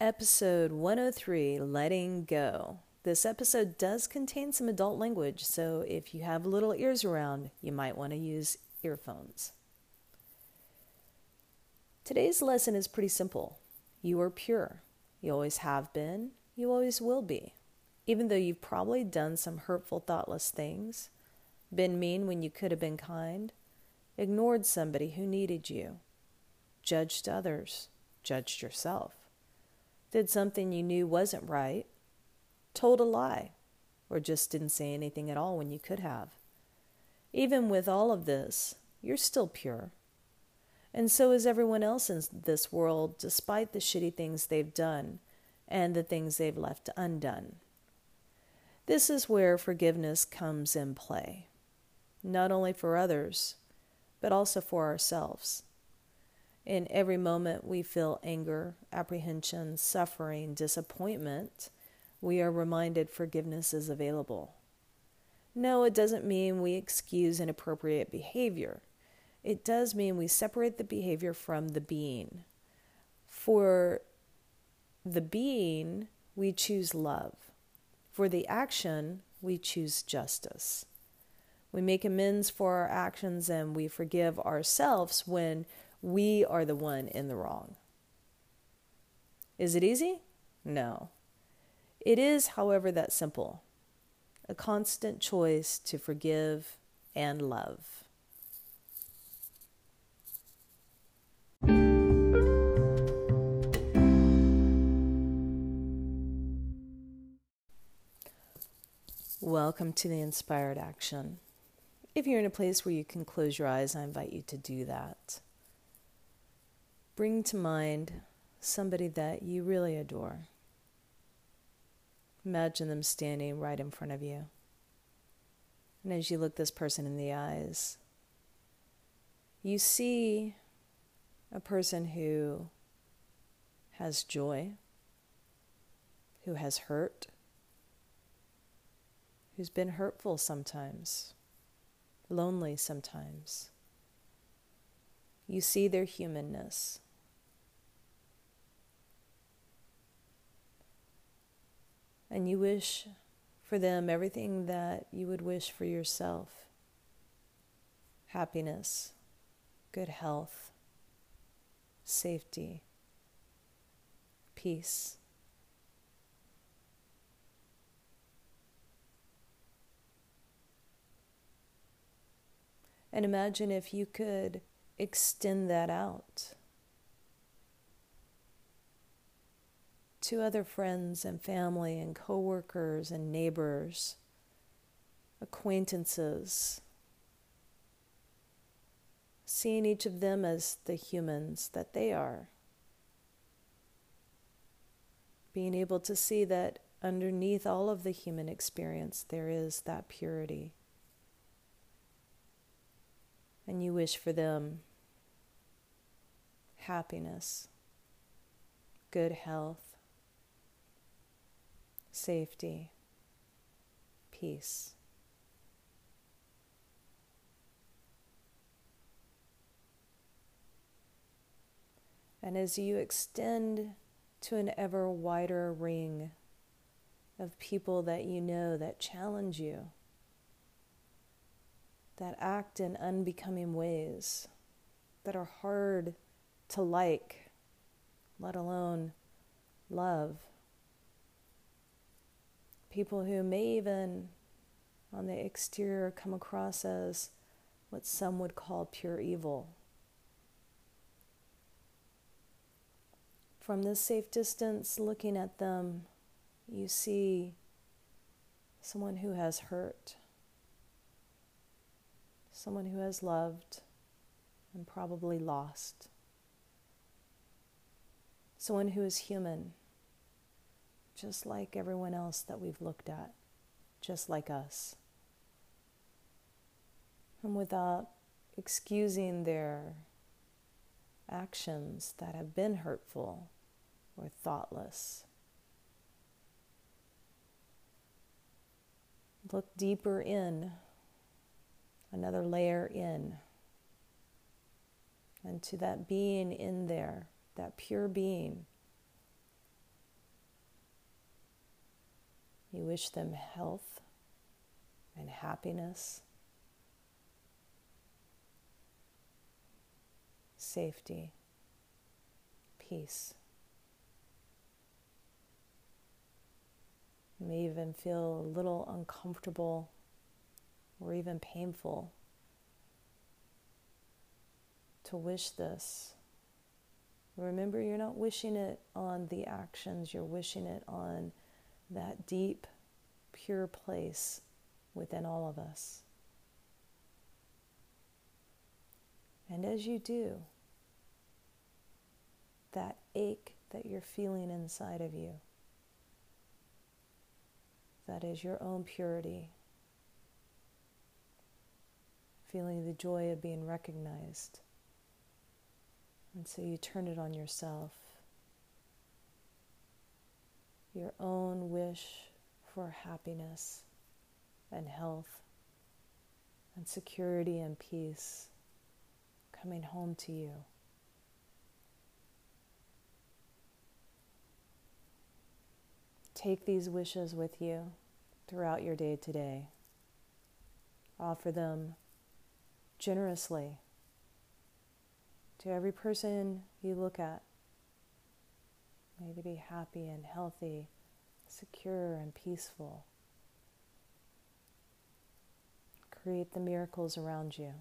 Episode 103 Letting Go. This episode does contain some adult language, so if you have little ears around, you might want to use earphones. Today's lesson is pretty simple. You are pure. You always have been, you always will be. Even though you've probably done some hurtful, thoughtless things, been mean when you could have been kind, ignored somebody who needed you, judged others, judged yourself, did something you knew wasn't right, told a lie, or just didn't say anything at all when you could have. Even with all of this, you're still pure. And so is everyone else in this world, despite the shitty things they've done and the things they've left undone. This is where forgiveness comes in play, not only for others, but also for ourselves. In every moment we feel anger, apprehension, suffering, disappointment, we are reminded forgiveness is available. No, it doesn't mean we excuse inappropriate behavior. It does mean we separate the behavior from the being. For the being, we choose love. For the action, we choose justice. We make amends for our actions and we forgive ourselves when we are the one in the wrong. Is it easy? No. It is, however, that simple a constant choice to forgive and love. Welcome to the Inspired Action. If you're in a place where you can close your eyes, I invite you to do that. Bring to mind somebody that you really adore. Imagine them standing right in front of you. And as you look this person in the eyes, you see a person who has joy, who has hurt, who's been hurtful sometimes, lonely sometimes. You see their humanness. And you wish for them everything that you would wish for yourself happiness, good health, safety, peace. And imagine if you could extend that out to other friends and family and coworkers and neighbors, acquaintances, seeing each of them as the humans that they are. Being able to see that underneath all of the human experience, there is that purity. And you wish for them happiness, good health, safety, peace. And as you extend to an ever wider ring of people that you know that challenge you, that act in unbecoming ways, that are hard to like, let alone love people who may even on the exterior come across as what some would call pure evil. From this safe distance, looking at them, you see someone who has hurt, someone who has loved and probably lost, someone who is human just like everyone else that we've looked at, just like us. And without excusing their actions that have been hurtful or thoughtless. Look deeper in, another layer in, and to that being in there, that pure being You wish them health and happiness, safety, peace. You may even feel a little uncomfortable or even painful to wish this. Remember, you're not wishing it on the actions, you're wishing it on that deep, pure place within all of us. And as you do, that ache that you're feeling inside of you, that is your own purity, feeling the joy of being recognized and so you turn it on yourself. Your own wish for happiness and health and security and peace coming home to you. Take these wishes with you throughout your day today. Offer them generously to every person you look at. May they be happy and healthy, secure and peaceful. Create the miracles around you.